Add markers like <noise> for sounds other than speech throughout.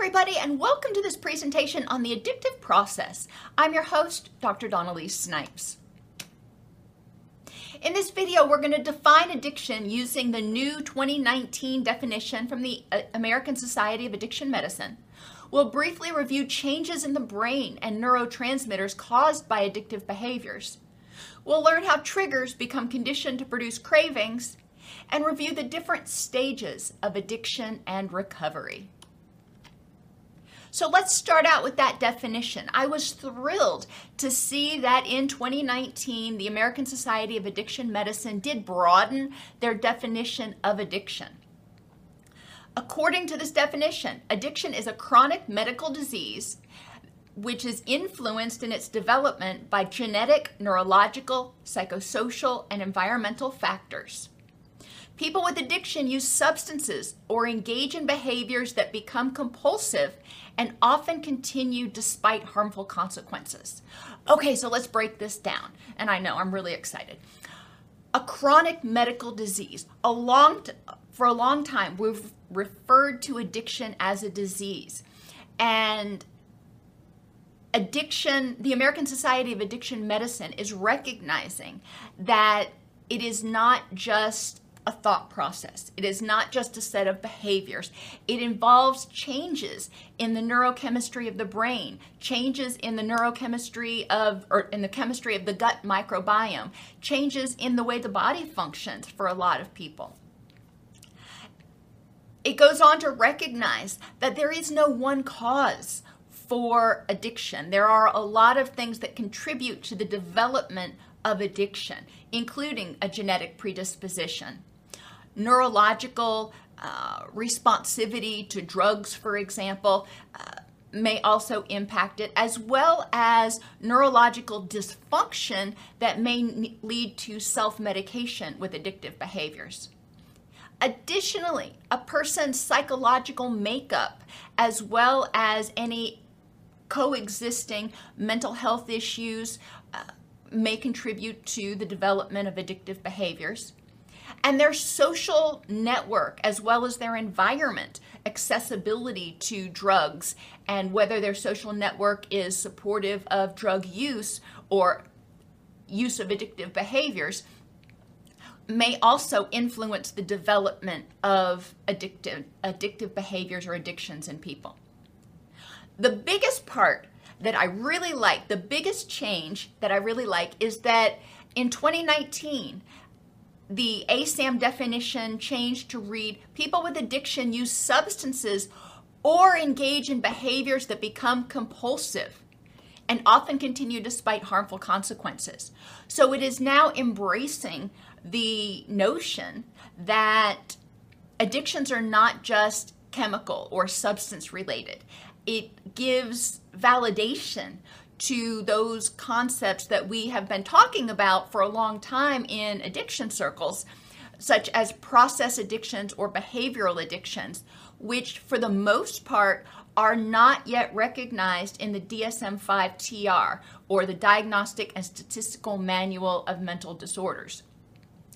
everybody, and welcome to this presentation on the addictive process. I'm your host, Dr. Dawn-Elise Snipes. In this video, we're going to define addiction using the new 2019 definition from the uh, American Society of Addiction Medicine. We'll briefly review changes in the brain and neurotransmitters caused by addictive behaviors. We'll learn how triggers become conditioned to produce cravings and review the different stages of addiction and recovery. So let's start out with that definition. I was thrilled to see that in 2019, the American Society of Addiction Medicine did broaden their definition of addiction. According to this definition, addiction is a chronic medical disease which is influenced in its development by genetic, neurological, psychosocial, and environmental factors. People with addiction use substances or engage in behaviors that become compulsive and often continue despite harmful consequences. Okay, so let's break this down. And I know I'm really excited. A chronic medical disease. A long t- for a long time we've referred to addiction as a disease. And addiction, the American Society of Addiction Medicine is recognizing that it is not just a thought process. It is not just a set of behaviors. It involves changes in the neurochemistry of the brain, changes in the neurochemistry of, or in the chemistry of the gut microbiome, changes in the way the body functions for a lot of people. It goes on to recognize that there is no one cause for addiction. There are a lot of things that contribute to the development of addiction, including a genetic predisposition neurological uh, responsivity to drugs, for example, uh, may also impact it, as well as neurological dysfunction that may n- lead to self medication with addictive behaviors. Additionally, a person's psychological makeup, as well as any coexisting mental health issues, uh, may contribute to the development of addictive behaviors and their social network as well as their environment, accessibility to drugs, and whether their social network is supportive of drug use or use of addictive behaviors may also influence the development of addictive addictive behaviors or addictions in people. The biggest part that I really like, the biggest change that I really like is that in 2019, the ASAM definition changed to read people with addiction use substances or engage in behaviors that become compulsive and often continue despite harmful consequences. So it is now embracing the notion that addictions are not just chemical or substance related. It gives validation to those concepts that we have been talking about for a long time in addiction circles, such as process addictions or behavioral addictions, which for the most part are not yet recognized in the DSM 5 TR or the Diagnostic and Statistical Manual of Mental Disorders.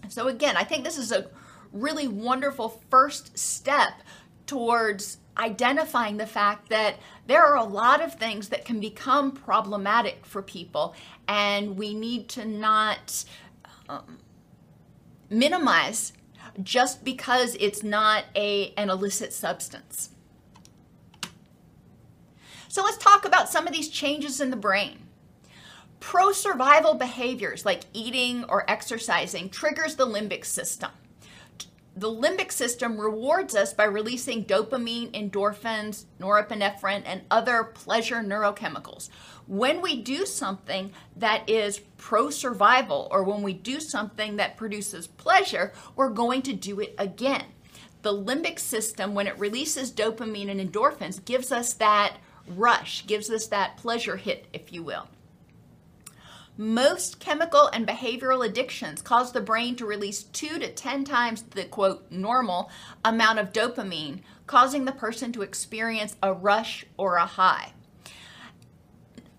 So, again, I think this is a really wonderful first step towards identifying the fact that there are a lot of things that can become problematic for people, and we need to not um, minimize just because it's not a, an illicit substance. So let's talk about some of these changes in the brain. Pro survival behaviors like eating or exercising triggers the limbic system the limbic system rewards us by releasing dopamine, endorphins, norepinephrine, and other pleasure neurochemicals. When we do something that is pro survival or when we do something that produces pleasure, we're going to do it again. The limbic system, when it releases dopamine and endorphins, gives us that rush, gives us that pleasure hit, if you will. Most chemical and behavioral addictions cause the brain to release two to 10 times the quote normal amount of dopamine, causing the person to experience a rush or a high.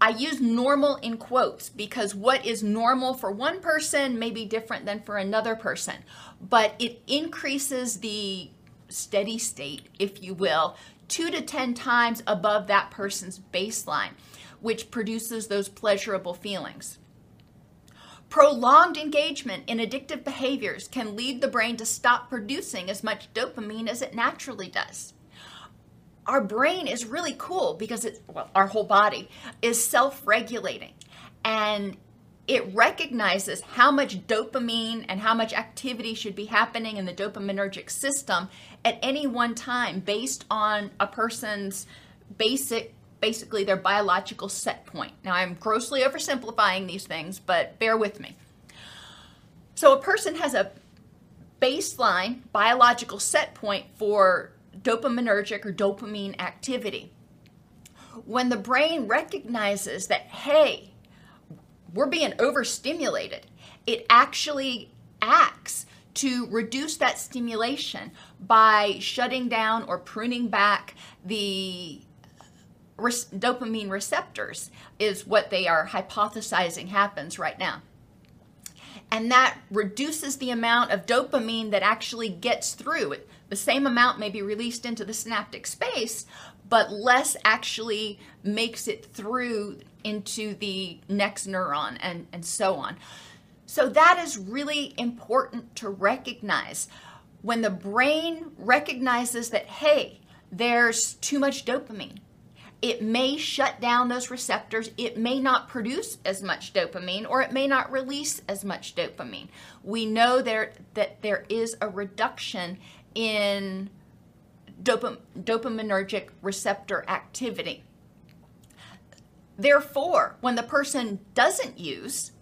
I use normal in quotes because what is normal for one person may be different than for another person, but it increases the steady state, if you will, two to 10 times above that person's baseline, which produces those pleasurable feelings. Prolonged engagement in addictive behaviors can lead the brain to stop producing as much dopamine as it naturally does. Our brain is really cool because it's, well, our whole body is self regulating and it recognizes how much dopamine and how much activity should be happening in the dopaminergic system at any one time based on a person's basic basically their biological set point. Now I'm grossly oversimplifying these things, but bear with me. So a person has a baseline biological set point for dopaminergic or dopamine activity. When the brain recognizes that hey, we're being overstimulated. It actually acts to reduce that stimulation by shutting down or pruning back the dopamine receptors, is what they are hypothesizing happens right now. And that reduces the amount of dopamine that actually gets through. The same amount may be released into the synaptic space, but less actually makes it through into the next neuron and, and so on. So that is really important to recognize. When the brain recognizes that, hey, there's too much dopamine, it may shut down those receptors. It may not produce as much dopamine or it may not release as much dopamine. We know there that there is a reduction in dopam- dopaminergic receptor activity. Therefore, when the person doesn't use,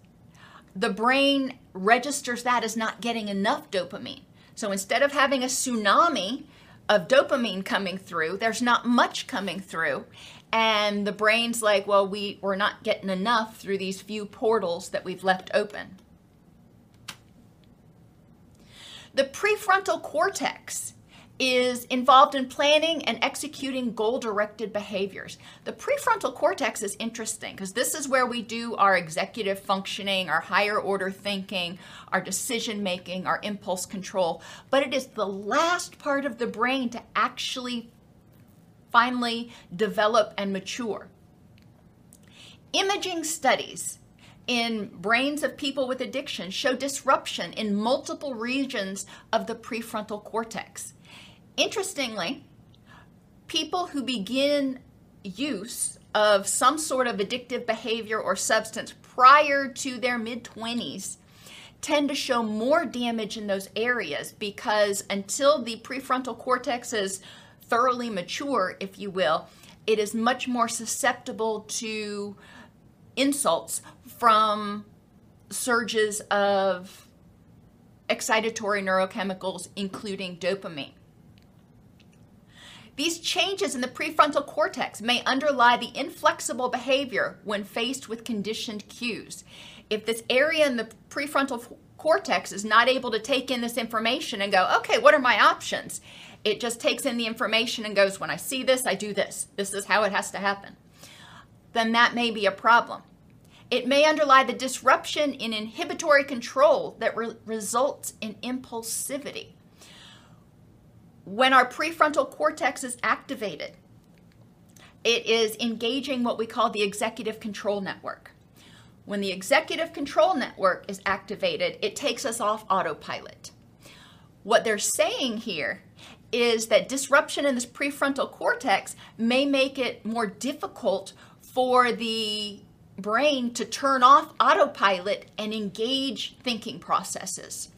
the brain registers that as not getting enough dopamine. So instead of having a tsunami of dopamine coming through, there's not much coming through. And the brain's like, well, we, we're not getting enough through these few portals that we've left open. The prefrontal cortex is involved in planning and executing goal directed behaviors. The prefrontal cortex is interesting because this is where we do our executive functioning, our higher order thinking, our decision making, our impulse control, but it is the last part of the brain to actually finally develop and mature. Imaging studies in brains of people with addiction show disruption in multiple regions of the prefrontal cortex. Interestingly, people who begin use of some sort of addictive behavior or substance prior to their mid 20s tend to show more damage in those areas because until the prefrontal cortex is thoroughly mature, if you will, it is much more susceptible to insults from surges of excitatory neurochemicals, including dopamine. These changes in the prefrontal cortex may underlie the inflexible behavior when faced with conditioned cues. If this area in the prefrontal cortex is not able to take in this information and go, okay, what are my options? It just takes in the information and goes, when I see this, I do this. This is how it has to happen. Then that may be a problem. It may underlie the disruption in inhibitory control that re- results in impulsivity when our prefrontal cortex is activated, it is engaging what we call the executive control network. When the executive control network is activated, it takes us off autopilot. What they're saying here is that disruption in this prefrontal cortex may make it more difficult for the brain to turn off autopilot and engage thinking processes.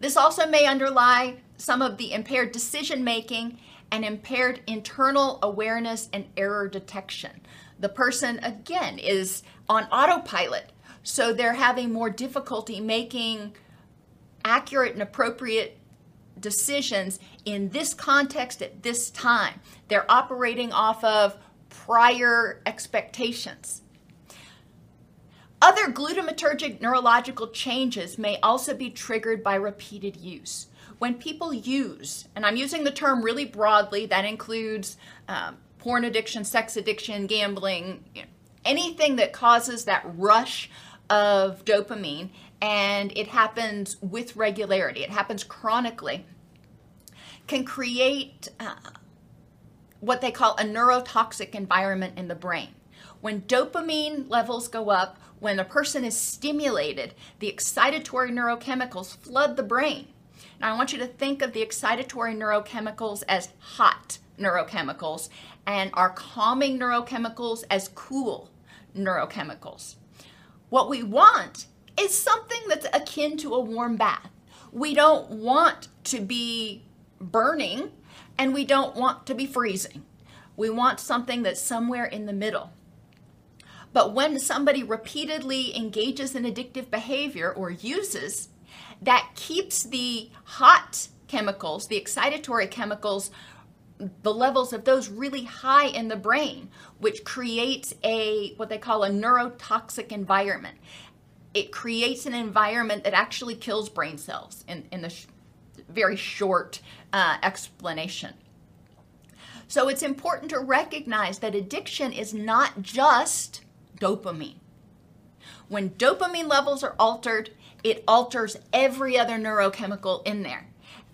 This also may underlie some of the impaired decision making and impaired internal awareness and error detection. The person, again, is on autopilot, so they're having more difficulty making accurate and appropriate decisions in this context at this time. They're operating off of prior expectations. Other glutamatergic neurological changes may also be triggered by repeated use when people use, and I'm using the term really broadly, that includes um, porn addiction, sex addiction, gambling, you know, anything that causes that rush of dopamine, and it happens with regularity, it happens chronically, can create uh, what they call a neurotoxic environment in the brain. When dopamine levels go up, when a person is stimulated, the excitatory neurochemicals flood the brain. Now, I want you to think of the excitatory neurochemicals as hot neurochemicals and our calming neurochemicals as cool neurochemicals. What we want is something that's akin to a warm bath. We don't want to be burning and we don't want to be freezing. We want something that's somewhere in the middle. But when somebody repeatedly engages in addictive behavior or uses, that keeps the hot chemicals, the excitatory chemicals, the levels of those really high in the brain, which creates a what they call a neurotoxic environment. It creates an environment that actually kills brain cells in, in the sh- very short uh, explanation. So it's important to recognize that addiction is not just dopamine. When dopamine levels are altered, it alters every other neurochemical in there.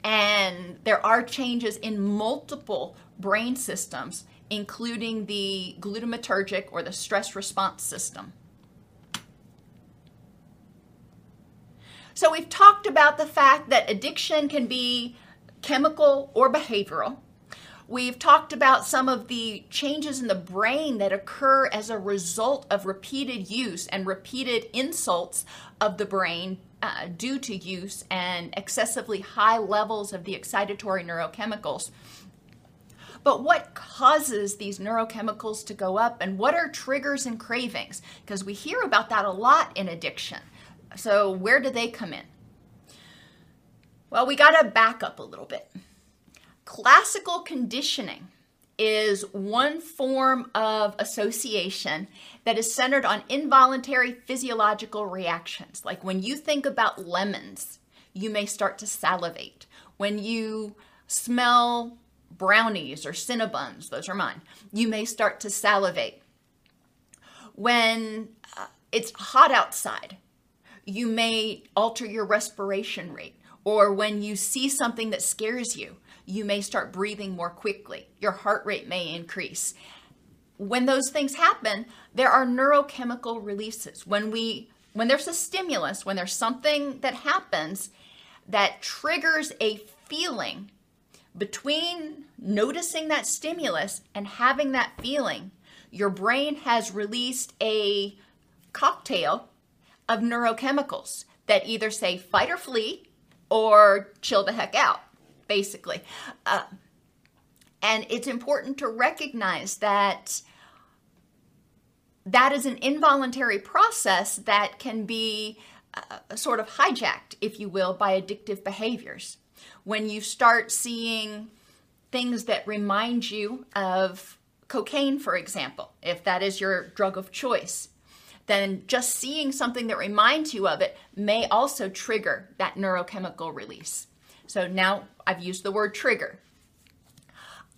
And there are changes in multiple brain systems, including the glutamatergic or the stress response system. So, we've talked about the fact that addiction can be chemical or behavioral. We've talked about some of the changes in the brain that occur as a result of repeated use and repeated insults of the brain uh, due to use and excessively high levels of the excitatory neurochemicals. But what causes these neurochemicals to go up and what are triggers and cravings? Because we hear about that a lot in addiction. So, where do they come in? Well, we got to back up a little bit. Classical conditioning is one form of association that is centered on involuntary physiological reactions. Like when you think about lemons, you may start to salivate. When you smell brownies or Cinnabons, those are mine, you may start to salivate. When uh, it's hot outside, you may alter your respiration rate. Or when you see something that scares you, you may start breathing more quickly. Your heart rate may increase. When those things happen, there are neurochemical releases. When we when there's a stimulus, when there's something that happens that triggers a feeling between noticing that stimulus and having that feeling, your brain has released a cocktail of neurochemicals that either say fight or flee or chill the heck out basically. Uh, and it's important to recognize that that is an involuntary process that can be uh, sort of hijacked, if you will, by addictive behaviors. When you start seeing things that remind you of cocaine, for example, if that is your drug of choice, then just seeing something that reminds you of it may also trigger that neurochemical release. So now I've used the word trigger.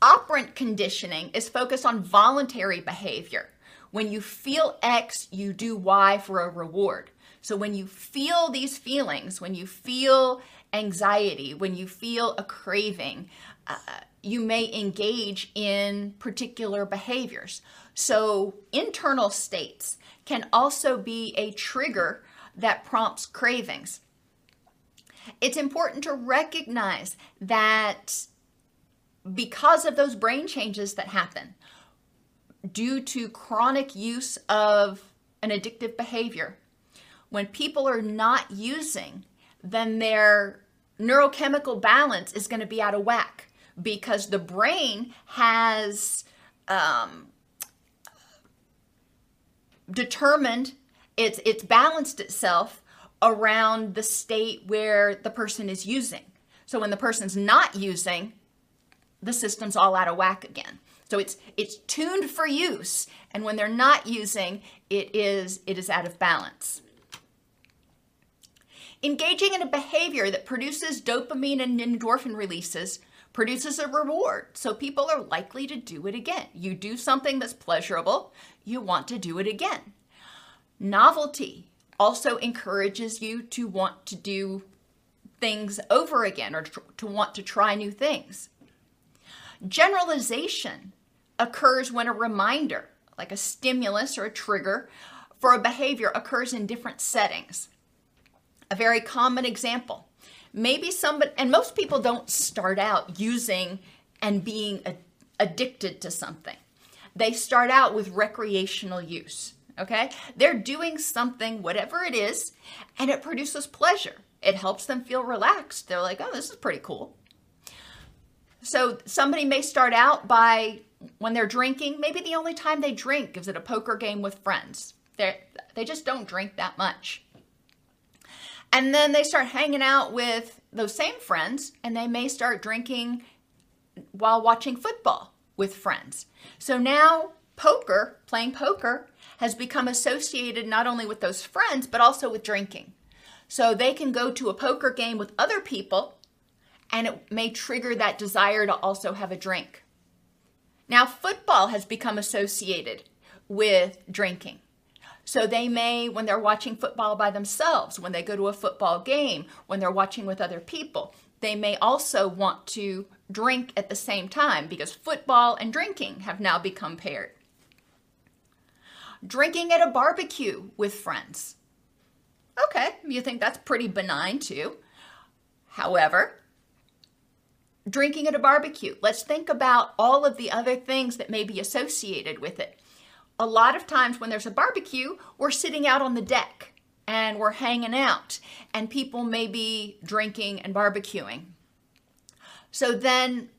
Operant conditioning is focused on voluntary behavior. When you feel X, you do Y for a reward. So when you feel these feelings, when you feel anxiety, when you feel a craving, uh, you may engage in particular behaviors. So internal states can also be a trigger that prompts cravings it's important to recognize that because of those brain changes that happen due to chronic use of an addictive behavior, when people are not using, then their neurochemical balance is going to be out of whack because the brain has um, determined it's it's balanced itself around the state where the person is using. So when the person's not using, the system's all out of whack again. So it's it's tuned for use, and when they're not using, it is it is out of balance. Engaging in a behavior that produces dopamine and endorphin releases produces a reward. So people are likely to do it again. You do something that's pleasurable, you want to do it again. Novelty also encourages you to want to do things over again or to want to try new things. Generalization occurs when a reminder, like a stimulus or a trigger for a behavior, occurs in different settings. A very common example maybe somebody, and most people don't start out using and being a, addicted to something. They start out with recreational use. Okay? They're doing something, whatever it is, and it produces pleasure. It helps them feel relaxed. They're like, oh, this is pretty cool. So somebody may start out by when they're drinking, maybe the only time they drink is at a poker game with friends. They they just don't drink that much. And then they start hanging out with those same friends and they may start drinking while watching football with friends. So now poker, playing poker, has become associated not only with those friends, but also with drinking. So they can go to a poker game with other people and it may trigger that desire to also have a drink. Now, football has become associated with drinking. So they may, when they're watching football by themselves, when they go to a football game, when they're watching with other people, they may also want to drink at the same time because football and drinking have now become paired. Drinking at a barbecue with friends. Okay, you think that's pretty benign too. However, drinking at a barbecue, let's think about all of the other things that may be associated with it a lot of times when there's a barbecue, we're sitting out on the deck and we're hanging out, and people may be drinking and barbecuing. So then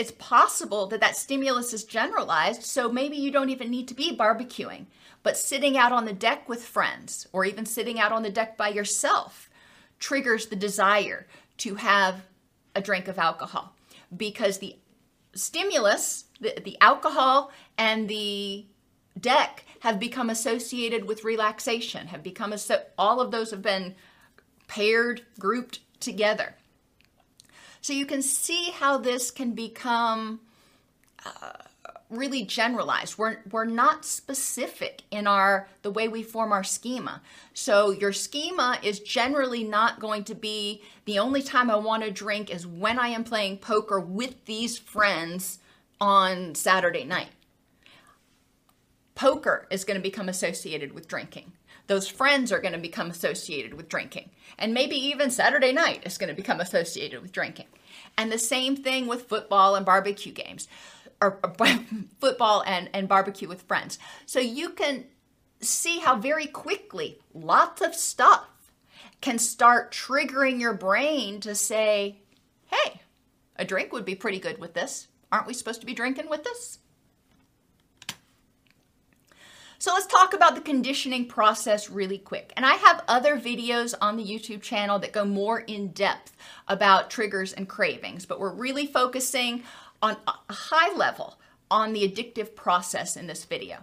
it's possible that that stimulus is generalized, so maybe you don't even need to be barbecuing, but sitting out on the deck with friends or even sitting out on the deck by yourself triggers the desire to have a drink of alcohol because the stimulus, the, the alcohol and the deck have become associated with relaxation, have become, all of those have been paired, grouped together. So you can see how this can become uh, really generalized. We're, we're not specific in our the way we form our schema. So your schema is generally not going to be the only time I want to drink is when I am playing poker with these friends on Saturday night poker is going to become associated with drinking. Those friends are going to become associated with drinking. And maybe even Saturday night is going to become associated with drinking. And the same thing with football and barbecue games, or, or <laughs> football and, and barbecue with friends. So you can see how very quickly lots of stuff can start triggering your brain to say, hey, a drink would be pretty good with this. Aren't we supposed to be drinking with this? So let's talk about the conditioning process really quick. And I have other videos on the YouTube channel that go more in depth about triggers and cravings, but we're really focusing on a high level on the addictive process in this video.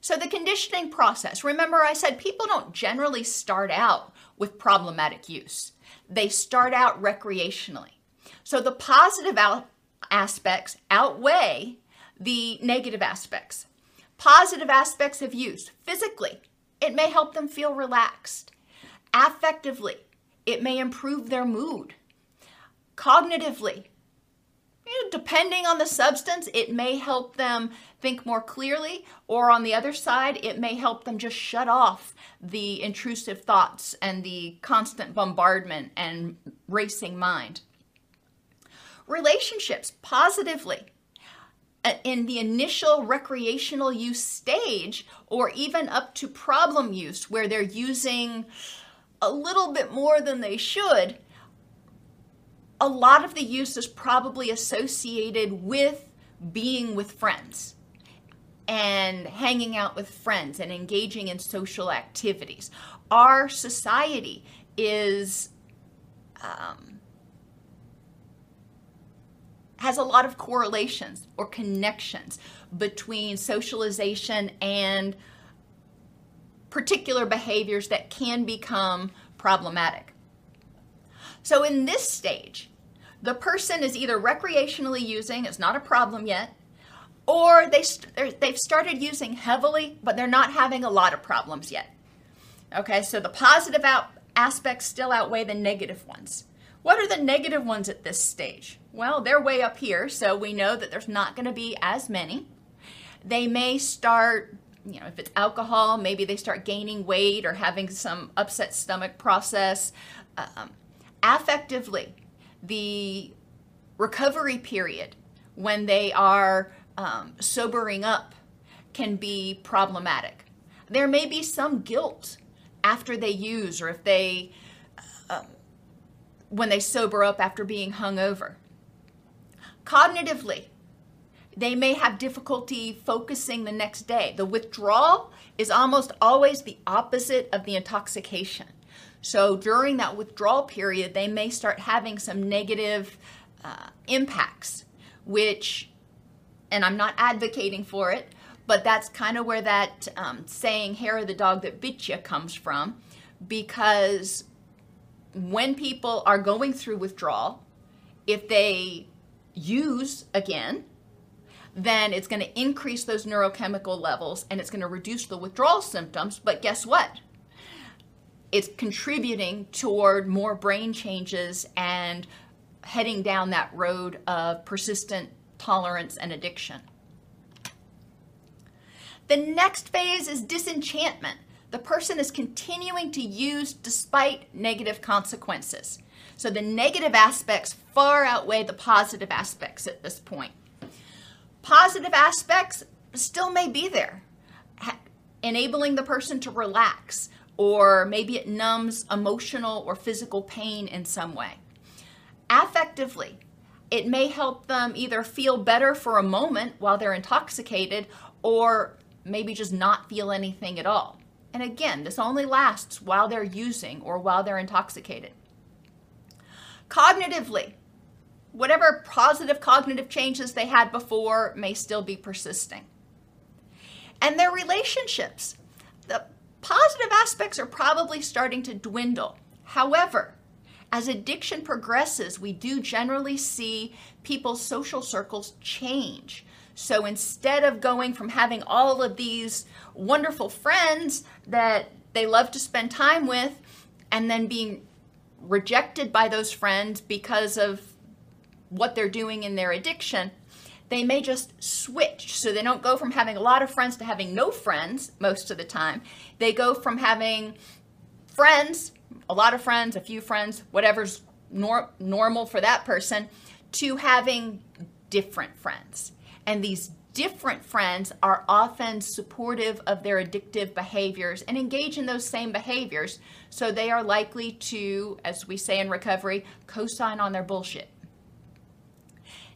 So the conditioning process, remember I said people don't generally start out with problematic use. They start out recreationally. So the positive aspects outweigh the negative aspects. Positive aspects of use physically, it may help them feel relaxed. Affectively, it may improve their mood. Cognitively, you know, depending on the substance, it may help them think more clearly, or on the other side, it may help them just shut off the intrusive thoughts and the constant bombardment and racing mind. Relationships, positively, in the initial recreational use stage or even up to problem use where they're using a little bit more than they should, a lot of the use is probably associated with being with friends and hanging out with friends and engaging in social activities. Our society is um, has a lot of correlations or connections between socialization and particular behaviors that can become problematic. So, in this stage, the person is either recreationally using, it's not a problem yet, or they they've started using heavily, but they're not having a lot of problems yet. Okay, so the positive out aspects still outweigh the negative ones. What are the negative ones at this stage? Well, they're way up here, so we know that there's not going to be as many. they may start you know, if it's alcohol, maybe they start gaining weight or having some upset stomach process. Um, affectively, the recovery period when they are um, sobering up can be problematic. There may be some guilt after they use or if they, um, when they sober up after being hungover. Cognitively, they may have difficulty focusing the next day. The withdrawal is almost always the opposite of the intoxication. So during that withdrawal period, they may start having some negative uh, impacts, which, and I'm not advocating for it, but that's kind of where that um, saying, hair of the dog that bit you comes from, because when people are going through withdrawal, if they use again, then it's going to increase those neurochemical levels and it's going to reduce the withdrawal symptoms. But guess what? It's contributing toward more brain changes and heading down that road of persistent tolerance and addiction. The next phase is disenchantment. The person is continuing to use despite negative consequences. So the negative aspects far outweigh the positive aspects at this point. Positive aspects still may be there, enabling the person to relax, or maybe it numbs emotional or physical pain in some way. Affectively, it may help them either feel better for a moment while they're intoxicated or maybe just not feel anything at all. And again, this only lasts while they're using or while they're intoxicated. Cognitively, whatever positive cognitive changes they had before may still be persisting. And their relationships, the positive aspects are probably starting to dwindle. However, as addiction progresses, we do generally see people's social circles change. So instead of going from having all of these wonderful friends that they love to spend time with and then being rejected by those friends because of what they're doing in their addiction, they may just switch. So they don't go from having a lot of friends to having no friends most of the time. They go from having friends, a lot of friends, a few friends, whatever's nor- normal for that person, to having different friends. And these different friends are often supportive of their addictive behaviors and engage in those same behaviors. So they are likely to, as we say in recovery, co sign on their bullshit.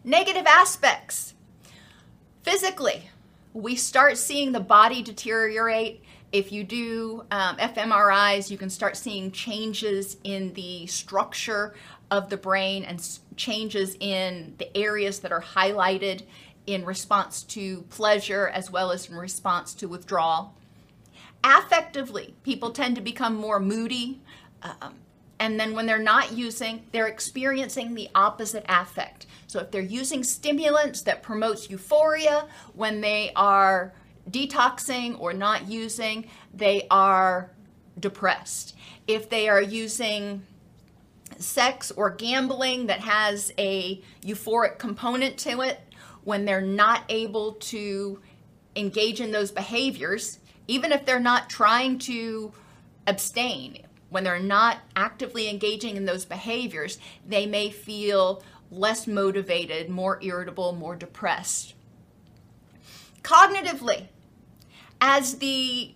Negative aspects. Physically, we start seeing the body deteriorate. If you do um, fMRIs, you can start seeing changes in the structure of the brain and changes in the areas that are highlighted in response to pleasure as well as in response to withdrawal. Affectively, people tend to become more moody. Um, and then when they're not using, they're experiencing the opposite affect. So if they're using stimulants that promotes euphoria, when they are detoxing or not using, they are depressed. If they are using sex or gambling that has a euphoric component to it, when they're not able to engage in those behaviors, even if they're not trying to abstain, when they're not actively engaging in those behaviors, they may feel less motivated, more irritable, more depressed. Cognitively, as the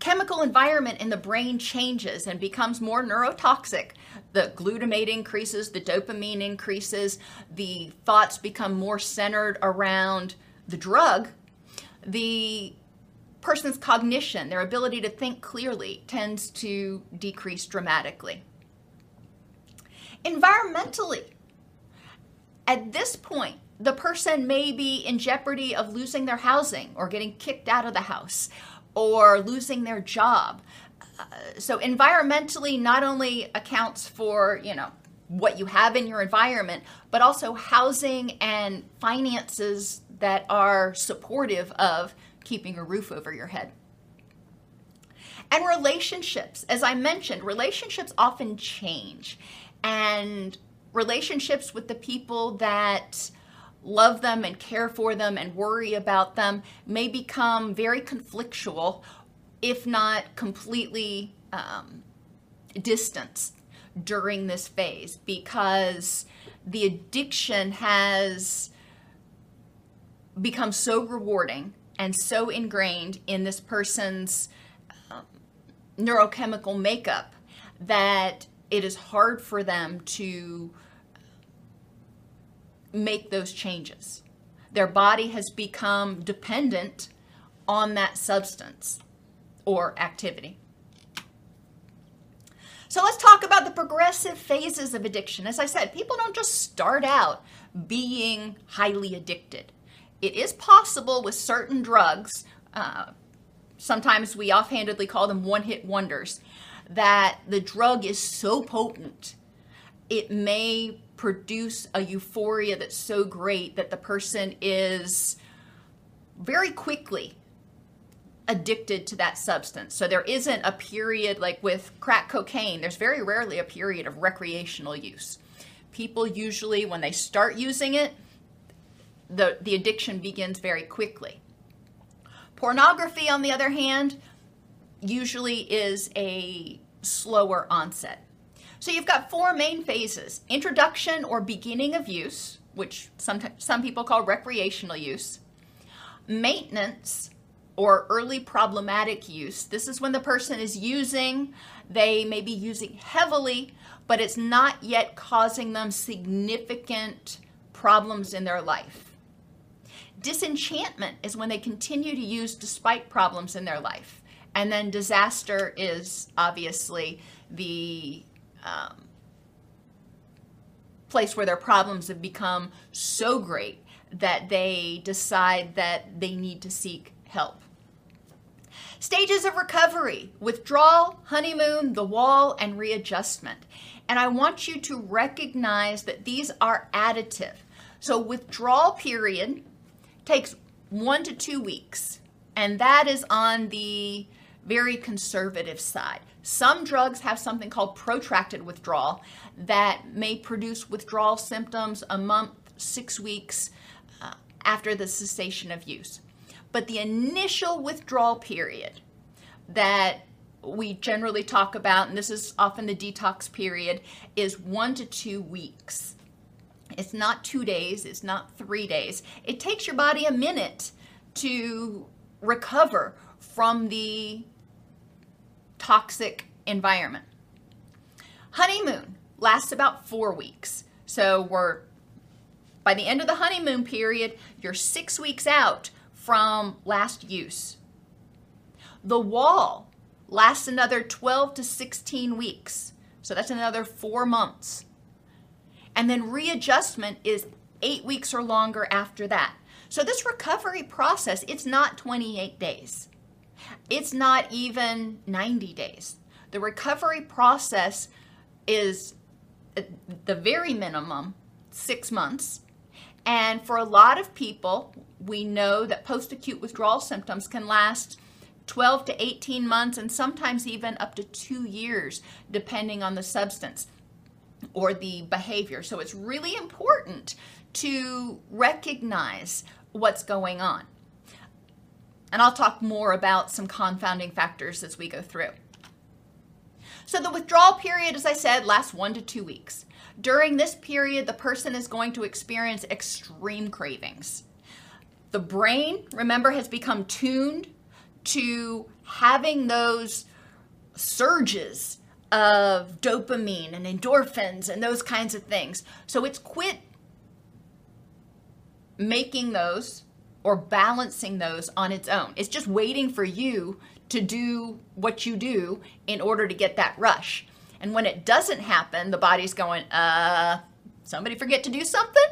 chemical environment in the brain changes and becomes more neurotoxic, the glutamate increases, the dopamine increases, the thoughts become more centered around the drug, the person's cognition, their ability to think clearly, tends to decrease dramatically. Environmentally, at this point, the person may be in jeopardy of losing their housing or getting kicked out of the house or losing their job. So environmentally not only accounts for, you know, what you have in your environment, but also housing and finances that are supportive of keeping a roof over your head. And relationships, as I mentioned, relationships often change. And relationships with the people that love them and care for them and worry about them may become very conflictual, if not completely um, distanced during this phase because the addiction has become so rewarding and so ingrained in this person's um, neurochemical makeup that it is hard for them to make those changes. Their body has become dependent on that substance or activity. So let's talk about the progressive phases of addiction. As I said, people don't just start out being highly addicted. It is possible with certain drugs, uh, sometimes we offhandedly call them one hit wonders, that the drug is so potent, it may produce a euphoria that's so great that the person is very quickly addicted to that substance. So there isn't a period like with crack cocaine, there's very rarely a period of recreational use. People usually, when they start using it, the, the addiction begins very quickly. Pornography, on the other hand, usually is a slower onset. So you've got four main phases introduction or beginning of use, which some, some people call recreational use, maintenance or early problematic use. This is when the person is using, they may be using heavily, but it's not yet causing them significant problems in their life. Disenchantment is when they continue to use despite problems in their life. And then disaster is obviously the um, place where their problems have become so great that they decide that they need to seek help. Stages of recovery withdrawal, honeymoon, the wall, and readjustment. And I want you to recognize that these are additive. So, withdrawal period takes one to two weeks, and that is on the very conservative side. Some drugs have something called protracted withdrawal that may produce withdrawal symptoms a month, six weeks uh, after the cessation of use. But the initial withdrawal period that we generally talk about, and this is often the detox period, is one to two weeks. It's not two days, it's not three days. It takes your body a minute to recover from the toxic environment. Honeymoon lasts about four weeks. So we're by the end of the honeymoon period, you're six weeks out from last use. The wall lasts another 12 to 16 weeks. So that's another four months. And then readjustment is eight weeks or longer after that. So this recovery process, it's not 28 days. It's not even 90 days. The recovery process is uh, the very minimum six months. And for a lot of people, we know that post acute withdrawal symptoms can last 12 to 18 months and sometimes even up to two years, depending on the substance or the behavior. So it's really important to recognize what's going on. And I'll talk more about some confounding factors as we go through. So the withdrawal period, as I said, lasts one to two weeks. During this period, the person is going to experience extreme cravings. The brain, remember, has become tuned to having those surges of dopamine and endorphins and those kinds of things. So it's quit making those or balancing those on its own. It's just waiting for you to do what you do in order to get that rush. And when it doesn't happen, the body's going, uh, somebody forget to do something?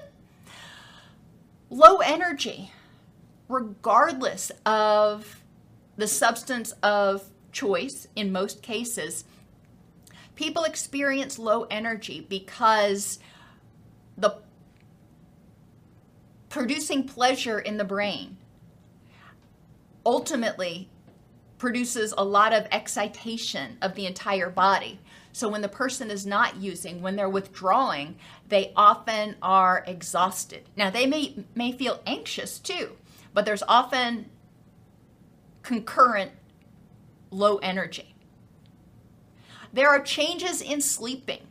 Low energy, regardless of the substance of choice in most cases, people experience low energy because the producing pleasure in the brain ultimately produces a lot of excitation of the entire body. So when the person is not using, when they're withdrawing, they often are exhausted. Now they may may feel anxious too, but there's often concurrent low energy. There are changes in sleeping.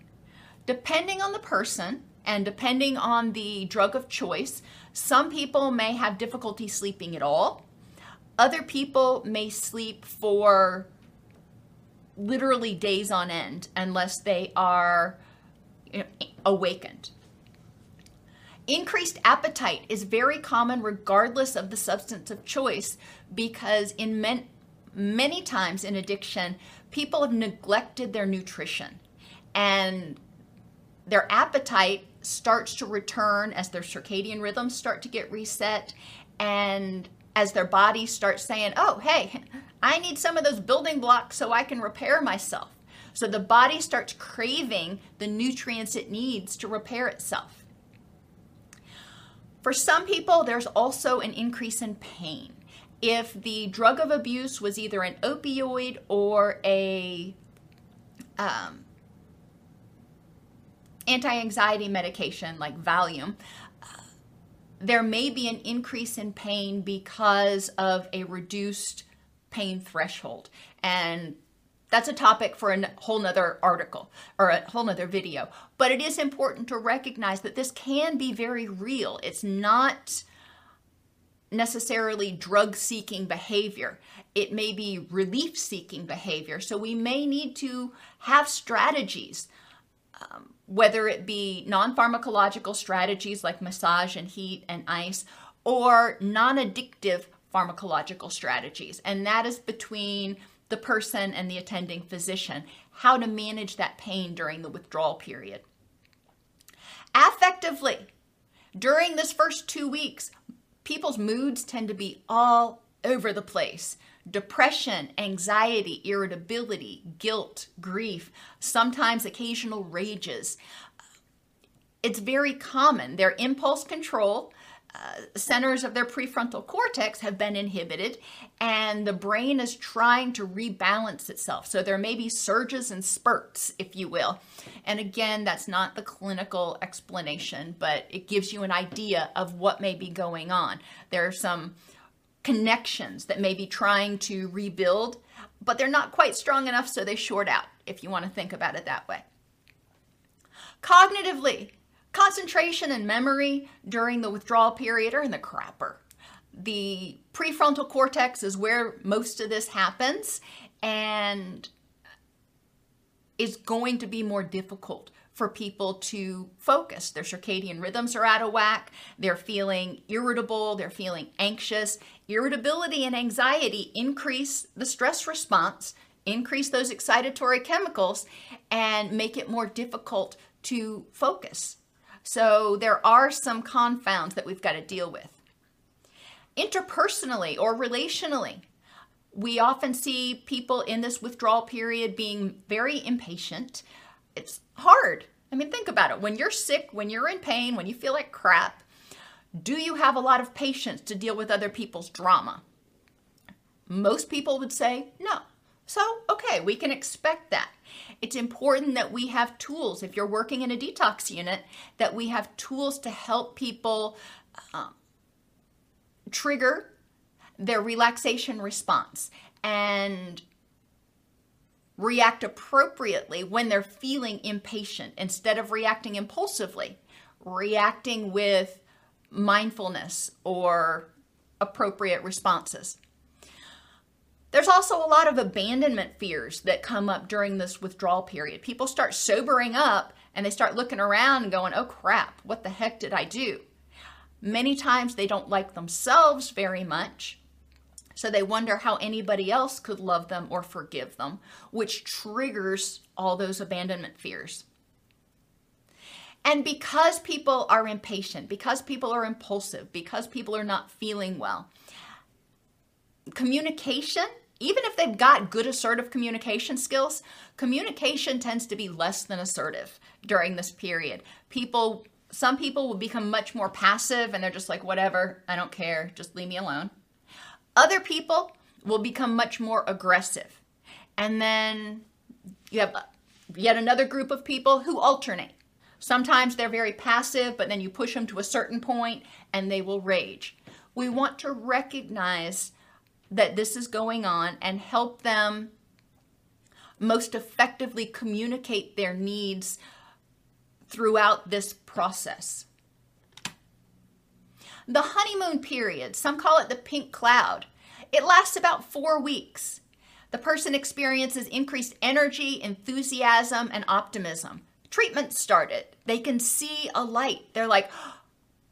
Depending on the person and depending on the drug of choice, some people may have difficulty sleeping at all. Other people may sleep for literally days on end unless they are awakened. Increased appetite is very common regardless of the substance of choice because in men, many times in addiction, people have neglected their nutrition and their appetite starts to return as their circadian rhythms start to get reset and as their body starts saying, oh, hey, <laughs> I need some of those building blocks so I can repair myself. So the body starts craving the nutrients it needs to repair itself. For some people, there's also an increase in pain. If the drug of abuse was either an opioid or a um, anti-anxiety medication like Valium, there may be an increase in pain because of a reduced pain threshold. And that's a topic for a whole nother article or a whole nother video. But it is important to recognize that this can be very real. It's not necessarily drug seeking behavior. It may be relief seeking behavior. So we may need to have strategies. Um, whether it be non pharmacological strategies like massage and heat and ice, or non addictive pharmacological strategies. And that is between the person and the attending physician, how to manage that pain during the withdrawal period. Affectively, during this first two weeks, people's moods tend to be all over the place depression, anxiety, irritability, guilt, grief, sometimes occasional rages. It's very common. Their impulse control uh, centers of their prefrontal cortex have been inhibited, and the brain is trying to rebalance itself. So there may be surges and spurts, if you will. And again, that's not the clinical explanation, but it gives you an idea of what may be going on. There are some connections that may be trying to rebuild, but they're not quite strong enough, so they short out, if you want to think about it that way. Cognitively, concentration and memory during the withdrawal period are in the crapper. The prefrontal cortex is where most of this happens and is going to be more difficult for people to focus. Their circadian rhythms are out of whack. They're feeling irritable. They're feeling anxious. Irritability and anxiety increase the stress response, increase those excitatory chemicals, and make it more difficult to focus. So there are some confounds that we've got to deal with. Interpersonally or relationally, we often see people in this withdrawal period being very impatient it's hard. I mean, think about it. When you're sick, when you're in pain, when you feel like crap, do you have a lot of patience to deal with other people's drama? Most people would say no. So, okay, we can expect that. It's important that we have tools. If you're working in a detox unit, that we have tools to help people um, trigger their relaxation response and react appropriately when they're feeling impatient instead of reacting impulsively, reacting with mindfulness or appropriate responses. There's also a lot of abandonment fears that come up during this withdrawal period. People start sobering up and they start looking around and going, oh crap, what the heck did I do? Many times they don't like themselves very much so they wonder how anybody else could love them or forgive them, which triggers all those abandonment fears. And because people are impatient, because people are impulsive, because people are not feeling well, communication, even if they've got good assertive communication skills, communication tends to be less than assertive during this period. People, some people will become much more passive and they're just like, whatever, I don't care, just leave me alone. Other people will become much more aggressive. And then you have yet another group of people who alternate. Sometimes they're very passive, but then you push them to a certain point and they will rage. We want to recognize that this is going on and help them most effectively communicate their needs throughout this process. The honeymoon period, some call it the pink cloud, it lasts about four weeks. The person experiences increased energy, enthusiasm, and optimism. Treatment started. They can see a light. They're like,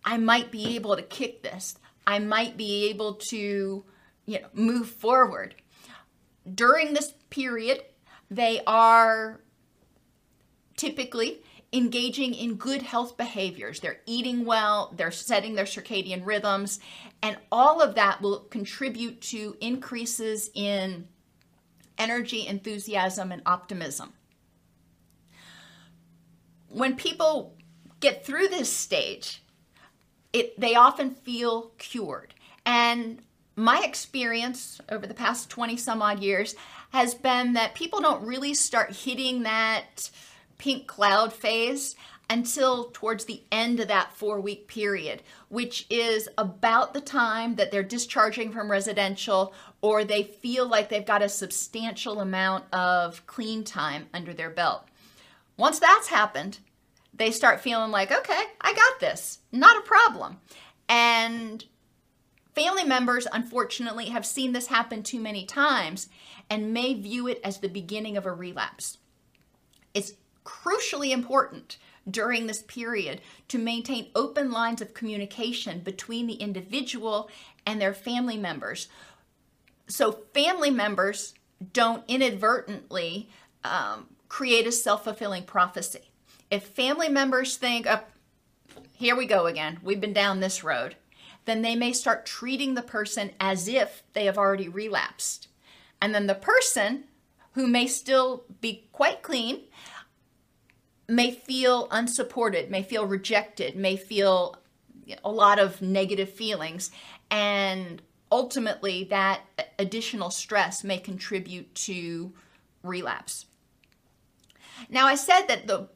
I might be able to kick this. I might be able to, you know, move forward. During this period, they are typically engaging in good health behaviors. They're eating well, they're setting their circadian rhythms, and all of that will contribute to increases in energy, enthusiasm, and optimism. When people get through this stage, it, they often feel cured. And my experience over the past 20 some odd years has been that people don't really start hitting that pink cloud phase until towards the end of that four week period, which is about the time that they're discharging from residential or they feel like they've got a substantial amount of clean time under their belt. Once that's happened, they start feeling like, okay, I got this, not a problem. And family members, unfortunately, have seen this happen too many times and may view it as the beginning of a relapse. It's crucially important during this period to maintain open lines of communication between the individual and their family members. So, family members don't inadvertently um, create a self fulfilling prophecy. If family members think, oh, here we go again, we've been down this road, then they may start treating the person as if they have already relapsed. And then the person, who may still be quite clean, may feel unsupported, may feel rejected, may feel a lot of negative feelings. And ultimately, that additional stress may contribute to relapse. Now, I said that the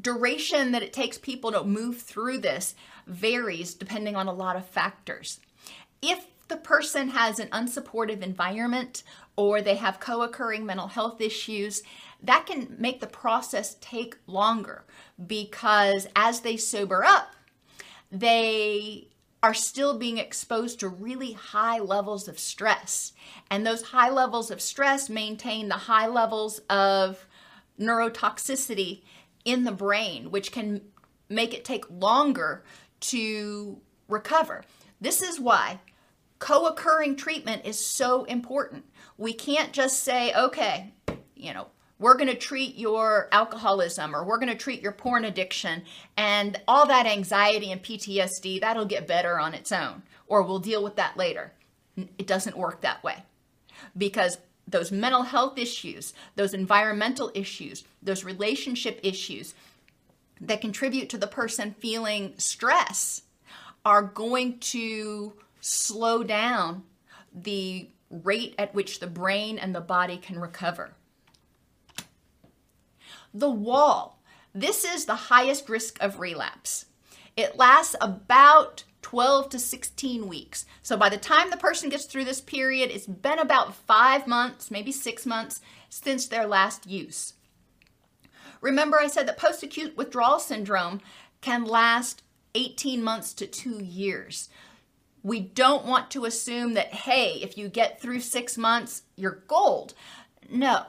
duration that it takes people to move through this varies depending on a lot of factors. If the person has an unsupportive environment or they have co occurring mental health issues, that can make the process take longer because as they sober up, they are still being exposed to really high levels of stress. And those high levels of stress maintain the high levels of neurotoxicity in the brain, which can make it take longer to recover. This is why co occurring treatment is so important. We can't just say, okay, you know, we're going to treat your alcoholism or we're going to treat your porn addiction and all that anxiety and PTSD, that'll get better on its own, or we'll deal with that later. It doesn't work that way because those mental health issues, those environmental issues, those relationship issues that contribute to the person feeling stress are going to slow down the rate at which the brain and the body can recover. The wall. This is the highest risk of relapse. It lasts about 12 to 16 weeks. So by the time the person gets through this period, it's been about five months, maybe six months since their last use. Remember, I said that post acute withdrawal syndrome can last 18 months to two years. We don't want to assume that, hey, if you get through six months, you're gold. No.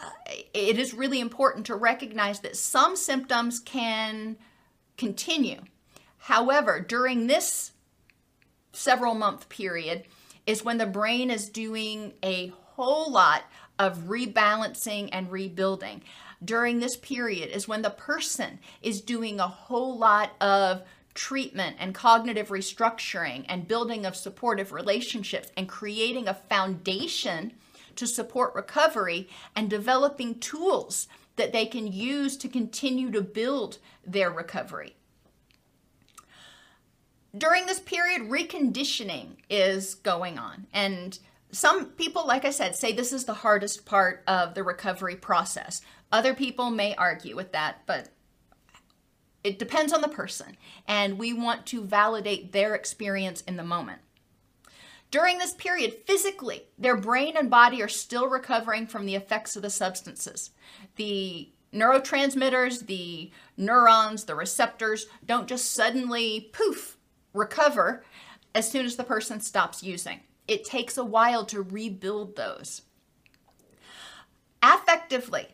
Uh, it is really important to recognize that some symptoms can continue. However, during this several month period is when the brain is doing a whole lot of rebalancing and rebuilding. During this period is when the person is doing a whole lot of treatment and cognitive restructuring and building of supportive relationships and creating a foundation to support recovery and developing tools that they can use to continue to build their recovery. During this period, reconditioning is going on, and some people, like I said, say this is the hardest part of the recovery process. Other people may argue with that, but it depends on the person, and we want to validate their experience in the moment. During this period, physically, their brain and body are still recovering from the effects of the substances. The neurotransmitters, the neurons, the receptors don't just suddenly poof recover as soon as the person stops using. It takes a while to rebuild those. Affectively,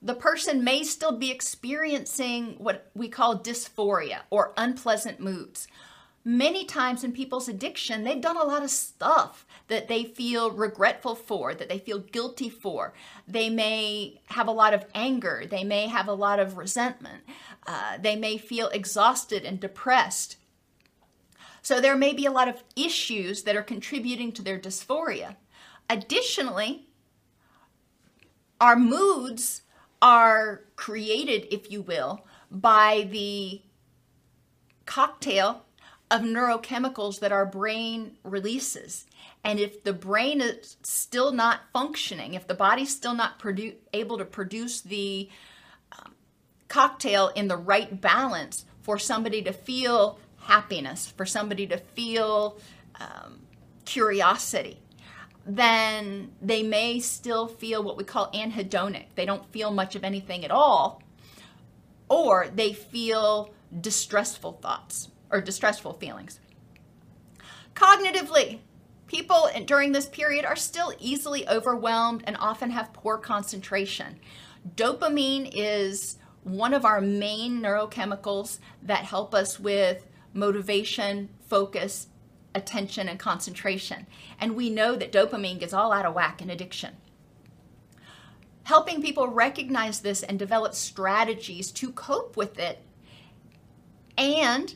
the person may still be experiencing what we call dysphoria or unpleasant moods. Many times in people's addiction, they've done a lot of stuff that they feel regretful for, that they feel guilty for. They may have a lot of anger, they may have a lot of resentment, uh, they may feel exhausted and depressed. So there may be a lot of issues that are contributing to their dysphoria. Additionally, our moods are created, if you will, by the cocktail of neurochemicals that our brain releases. And if the brain is still not functioning, if the body's still not produ- able to produce the um, cocktail in the right balance for somebody to feel happiness, for somebody to feel um, curiosity, then they may still feel what we call anhedonic. They don't feel much of anything at all, or they feel distressful thoughts or distressful feelings. Cognitively, people during this period are still easily overwhelmed and often have poor concentration. Dopamine is one of our main neurochemicals that help us with motivation, focus, attention, and concentration. And we know that dopamine gets all out of whack in addiction. Helping people recognize this and develop strategies to cope with it and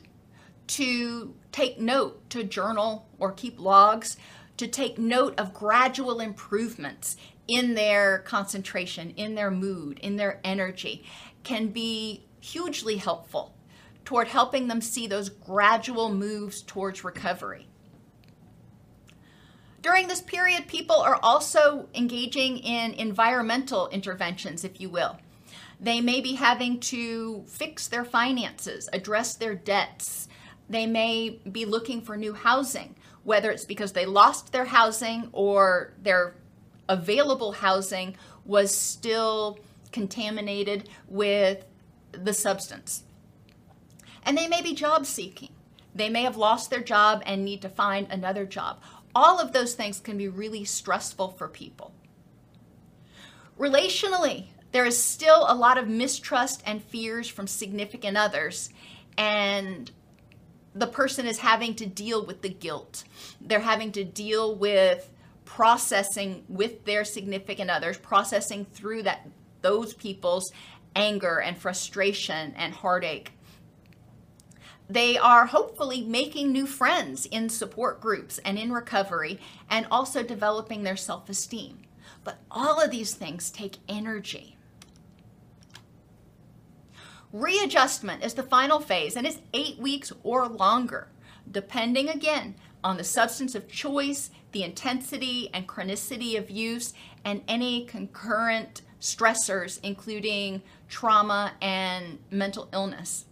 to take note, to journal or keep logs, to take note of gradual improvements in their concentration, in their mood, in their energy, can be hugely helpful toward helping them see those gradual moves towards recovery. During this period, people are also engaging in environmental interventions, if you will. They may be having to fix their finances, address their debts. They may be looking for new housing, whether it's because they lost their housing or their available housing was still contaminated with the substance. And they may be job seeking. They may have lost their job and need to find another job. All of those things can be really stressful for people. Relationally, there is still a lot of mistrust and fears from significant others, and the person is having to deal with the guilt. They're having to deal with processing with their significant others, processing through that those people's anger and frustration and heartache. They are hopefully making new friends in support groups and in recovery and also developing their self esteem. But all of these things take energy. Readjustment is the final phase and is eight weeks or longer, depending again on the substance of choice, the intensity and chronicity of use, and any concurrent stressors, including trauma and mental illness.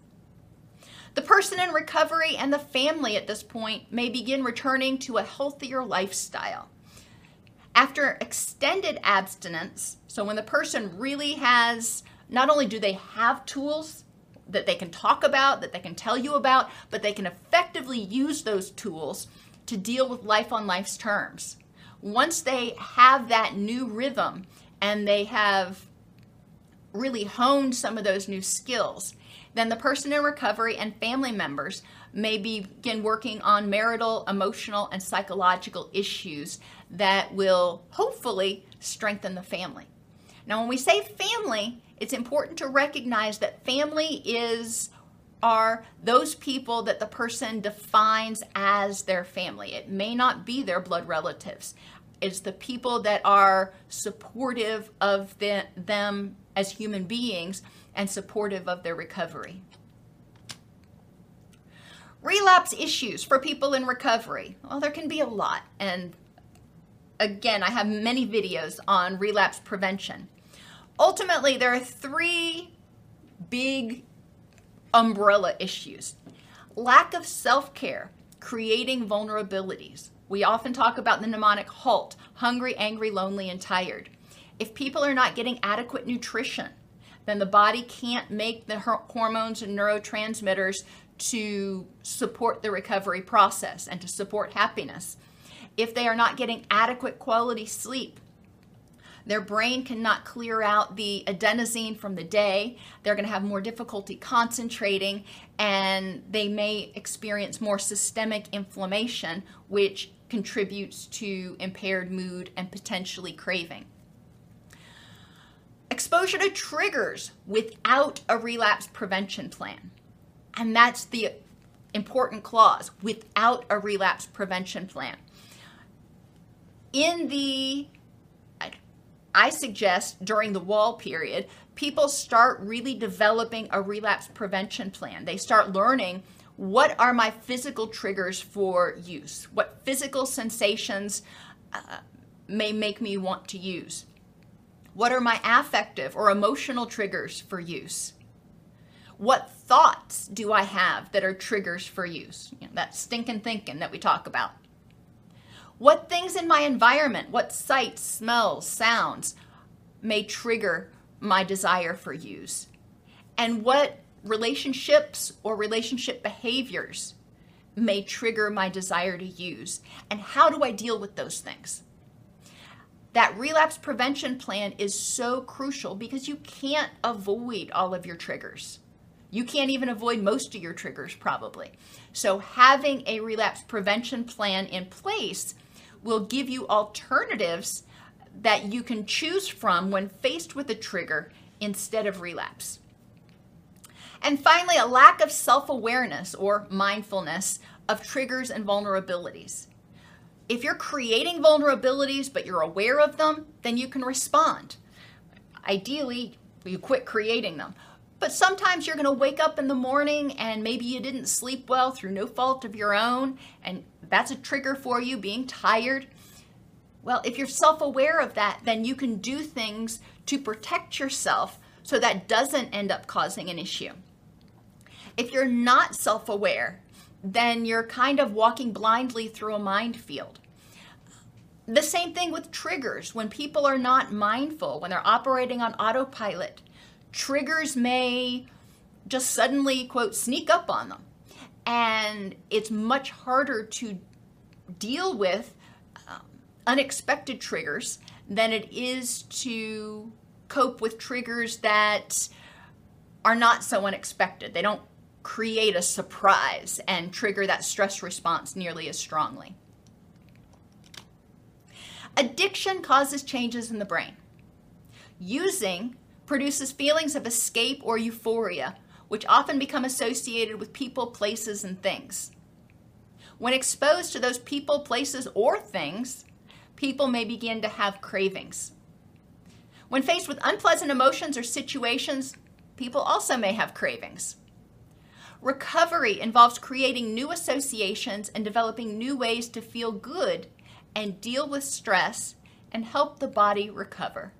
The person in recovery and the family at this point may begin returning to a healthier lifestyle. After extended abstinence, so when the person really has, not only do they have tools that they can talk about, that they can tell you about, but they can effectively use those tools to deal with life on life's terms. Once they have that new rhythm and they have really honed some of those new skills, then the person in recovery and family members may begin working on marital, emotional, and psychological issues that will hopefully strengthen the family. Now, when we say family, it's important to recognize that family is are those people that the person defines as their family. It may not be their blood relatives. It's the people that are supportive of the, them as human beings and supportive of their recovery. Relapse issues for people in recovery. Well, there can be a lot, and again, I have many videos on relapse prevention. Ultimately, there are three big umbrella issues lack of self care, creating vulnerabilities. We often talk about the mnemonic HALT hungry, angry, lonely, and tired. If people are not getting adequate nutrition, then the body can't make the hormones and neurotransmitters to support the recovery process and to support happiness. If they are not getting adequate quality sleep, their brain cannot clear out the adenosine from the day. They're going to have more difficulty concentrating and they may experience more systemic inflammation, which contributes to impaired mood and potentially craving. Exposure to triggers without a relapse prevention plan. And that's the important clause without a relapse prevention plan. In the I suggest during the wall period, people start really developing a relapse prevention plan. They start learning what are my physical triggers for use? What physical sensations uh, may make me want to use? What are my affective or emotional triggers for use? What thoughts do I have that are triggers for use? You know, that stinking thinking that we talk about. What things in my environment, what sights, smells, sounds may trigger my desire for use? And what relationships or relationship behaviors may trigger my desire to use? And how do I deal with those things? That relapse prevention plan is so crucial because you can't avoid all of your triggers. You can't even avoid most of your triggers, probably. So, having a relapse prevention plan in place will give you alternatives that you can choose from when faced with a trigger instead of relapse. And finally, a lack of self awareness or mindfulness of triggers and vulnerabilities. If you're creating vulnerabilities but you're aware of them, then you can respond. Ideally, you quit creating them. But sometimes you're going to wake up in the morning and maybe you didn't sleep well through no fault of your own, and that's a trigger for you being tired. Well, if you're self aware of that, then you can do things to protect yourself so that doesn't end up causing an issue. If you're not self aware, then you're kind of walking blindly through a minefield. The same thing with triggers. When people are not mindful, when they're operating on autopilot, triggers may just suddenly, quote, sneak up on them. And it's much harder to deal with um, unexpected triggers than it is to cope with triggers that are not so unexpected. They don't create a surprise and trigger that stress response nearly as strongly. Addiction causes changes in the brain. Using produces feelings of escape or euphoria, which often become associated with people, places, and things. When exposed to those people, places, or things, people may begin to have cravings. When faced with unpleasant emotions or situations, people also may have cravings. Recovery involves creating new associations and developing new ways to feel good and deal with stress and help the body recover.